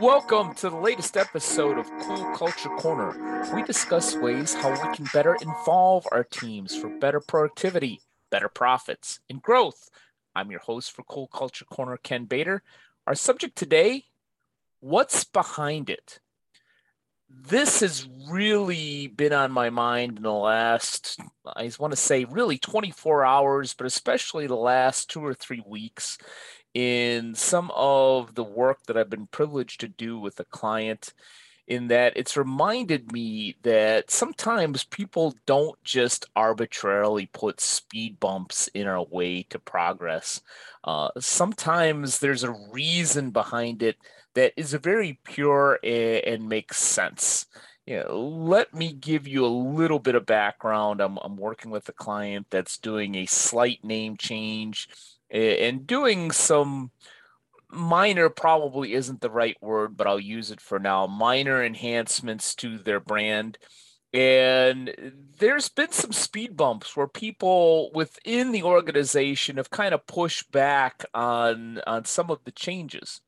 Welcome to the latest episode of Cool Culture Corner. We discuss ways how we can better involve our teams for better productivity, better profits, and growth. I'm your host for Cool Culture Corner, Ken Bader. Our subject today what's behind it? This has really been on my mind in the last, I want to say, really 24 hours, but especially the last two or three weeks in some of the work that I've been privileged to do with a client in that it's reminded me that sometimes people don't just arbitrarily put speed bumps in our way to progress. Uh, sometimes there's a reason behind it that is very pure and, and makes sense. You know, let me give you a little bit of background. I'm, I'm working with a client that's doing a slight name change and doing some minor probably isn't the right word, but I'll use it for now. Minor enhancements to their brand. And there's been some speed bumps where people within the organization have kind of pushed back on, on some of the changes.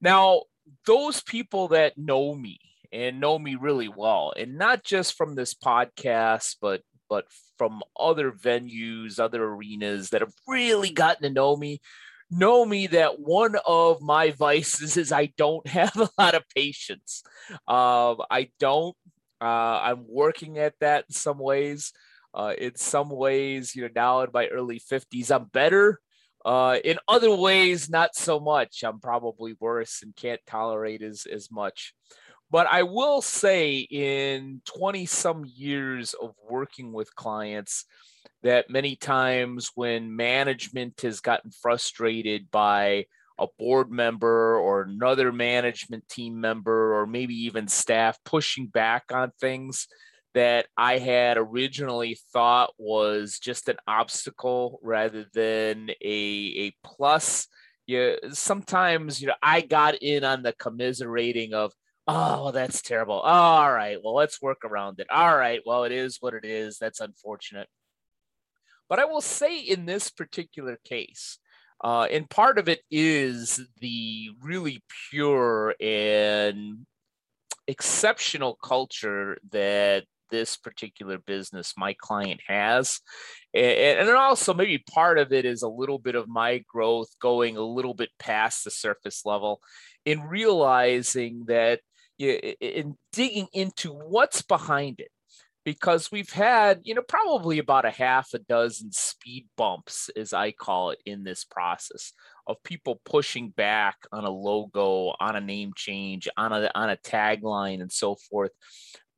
Now, those people that know me and know me really well, and not just from this podcast, but but from other venues, other arenas that have really gotten to know me, know me that one of my vices is I don't have a lot of patience. Um, I don't. Uh, I'm working at that in some ways. Uh, in some ways, you know, now in my early 50s, I'm better. Uh, in other ways, not so much. I'm probably worse and can't tolerate as, as much. But I will say, in 20 some years of working with clients, that many times when management has gotten frustrated by a board member or another management team member or maybe even staff pushing back on things that I had originally thought was just an obstacle rather than a, a plus. Yeah, sometimes you know I got in on the commiserating of, oh, that's terrible. All right, well, let's work around it. All right, well, it is what it is. That's unfortunate. But I will say in this particular case, uh, and part of it is the really pure and exceptional culture that this particular business my client has and, and also maybe part of it is a little bit of my growth going a little bit past the surface level in realizing that in digging into what's behind it because we've had, you know, probably about a half a dozen speed bumps, as I call it, in this process of people pushing back on a logo, on a name change, on a on a tagline, and so forth.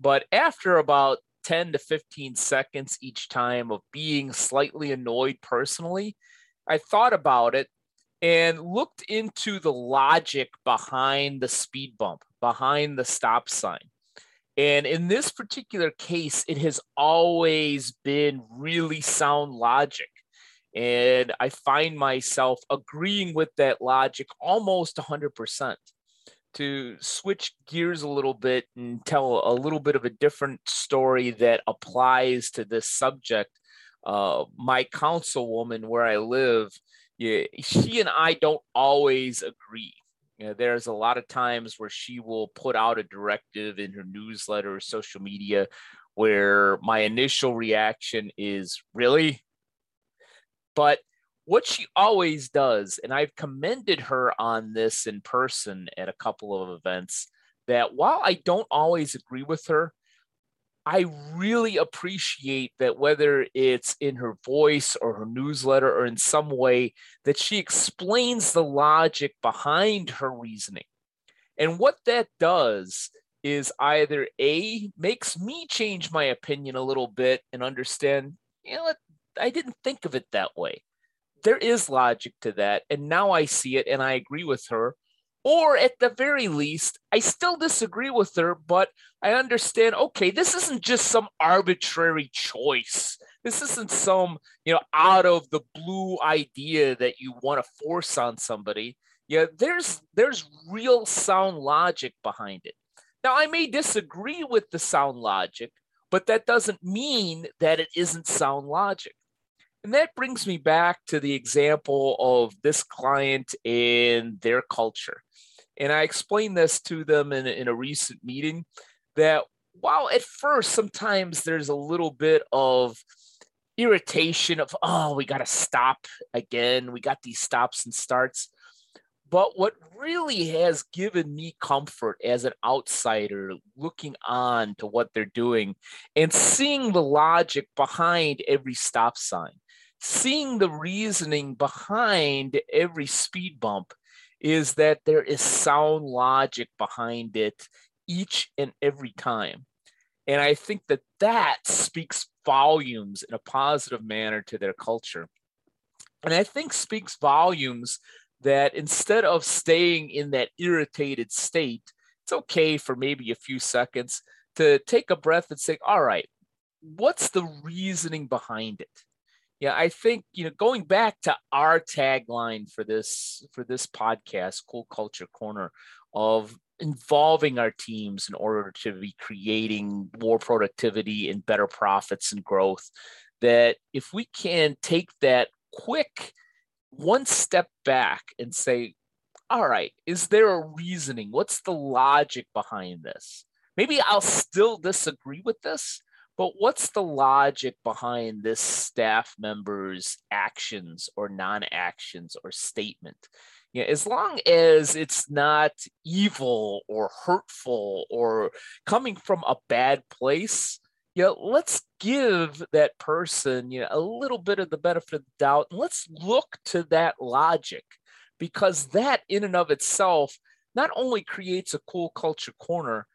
But after about 10 to 15 seconds each time of being slightly annoyed personally, I thought about it and looked into the logic behind the speed bump, behind the stop sign. And in this particular case, it has always been really sound logic. And I find myself agreeing with that logic almost 100%. To switch gears a little bit and tell a little bit of a different story that applies to this subject, uh, my councilwoman where I live, yeah, she and I don't always agree you know, there's a lot of times where she will put out a directive in her newsletter or social media where my initial reaction is really? But what she always does and i've commended her on this in person at a couple of events that while i don't always agree with her I really appreciate that whether it's in her voice or her newsletter or in some way that she explains the logic behind her reasoning. And what that does is either A makes me change my opinion a little bit and understand, you know, I didn't think of it that way. There is logic to that. And now I see it and I agree with her. Or at the very least, I still disagree with her, but I understand, okay, this isn't just some arbitrary choice. This isn't some, you know, out of the blue idea that you want to force on somebody. Yeah, there's there's real sound logic behind it. Now, I may disagree with the sound logic, but that doesn't mean that it isn't sound logic. And that brings me back to the example of this client and their culture And I explained this to them in, in a recent meeting that while at first sometimes there's a little bit of irritation of, oh, we got to stop again, we got these stops and starts. But what really has given me comfort as an outsider looking on to what they're doing and seeing the logic behind every stop sign, seeing the reasoning behind every speed bump is that there is sound logic behind it each and every time. And I think that that speaks volumes in a positive manner to their culture. And I think speaks volumes that instead of staying in that irritated state, it's okay for maybe a few seconds to take a breath and say, all right, what's the reasoning behind it? yeah i think you know going back to our tagline for this for this podcast cool culture corner of involving our teams in order to be creating more productivity and better profits and growth that if we can take that quick one step back and say all right is there a reasoning what's the logic behind this maybe i'll still disagree with this but what's the logic behind this staff member's actions or non-actions or statement? Yeah, as long as it's not evil or hurtful or coming from a bad place, yeah, let's give that person you know, a little bit of the benefit of the doubt and let's look to that logic because that in and of itself not only creates a cool culture corner,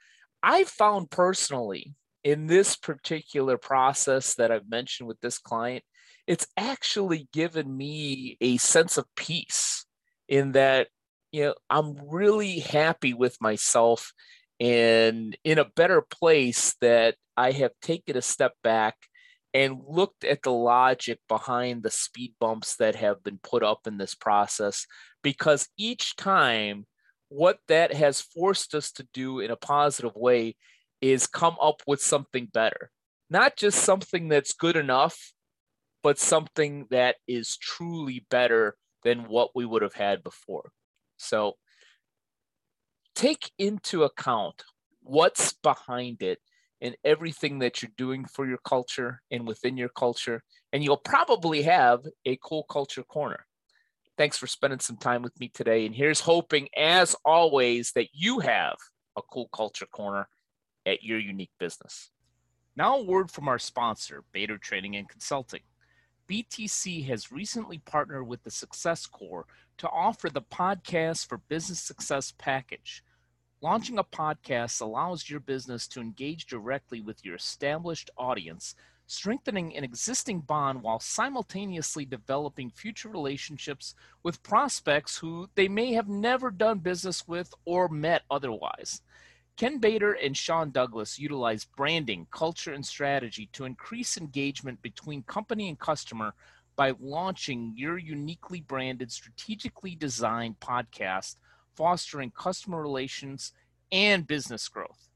I found personally in this particular process that I've mentioned with this client, it's actually given me a sense of peace in that, you know, I'm really happy with myself and in a better place that I have taken a step back and looked at the logic behind the speed bumps that have been put up in this process because each time what that has forced us to do in a positive way is come up with something better. Not just something that's good enough, but something that is truly better than what we would have had before. So take into account what's behind it and everything that you're doing for your culture and within your culture, and you'll probably have a cool culture corner. Thanks for spending some time with me today. And here's hoping, as always, that you have a cool culture corner at your unique business. Now, a word from our sponsor, Bader Training and Consulting. BTC has recently partnered with the Success Corps to offer the Podcast for Business Success package. Launching a podcast allows your business to engage directly with your established audience, strengthening an existing bond while simultaneously developing future relationships with prospects who they may have never done business with or met otherwise. Ken Bader and Sean Douglas utilize branding, culture, and strategy to increase engagement between company and customer by launching your uniquely branded, strategically designed podcast, fostering customer relations and business growth.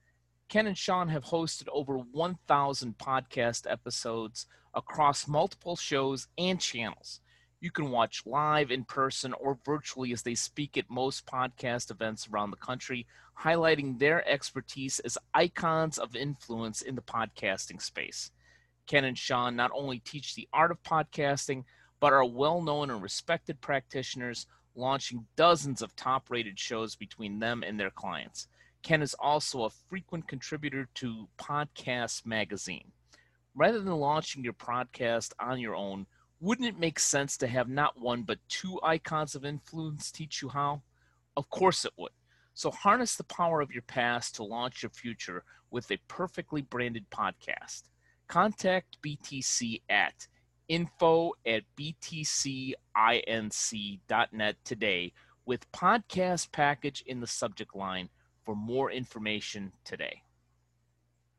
Ken and Sean have hosted over 1,000 podcast episodes across multiple shows and channels. You can watch live in person or virtually as they speak at most podcast events around the country, highlighting their expertise as icons of influence in the podcasting space. Ken and Sean not only teach the art of podcasting, but are well known and respected practitioners, launching dozens of top rated shows between them and their clients. Ken is also a frequent contributor to Podcast Magazine. Rather than launching your podcast on your own, wouldn't it make sense to have not one but two icons of influence teach you how? Of course it would. So harness the power of your past to launch your future with a perfectly branded podcast. Contact BTC at info at btcinc.net today with podcast package in the subject line for more information today.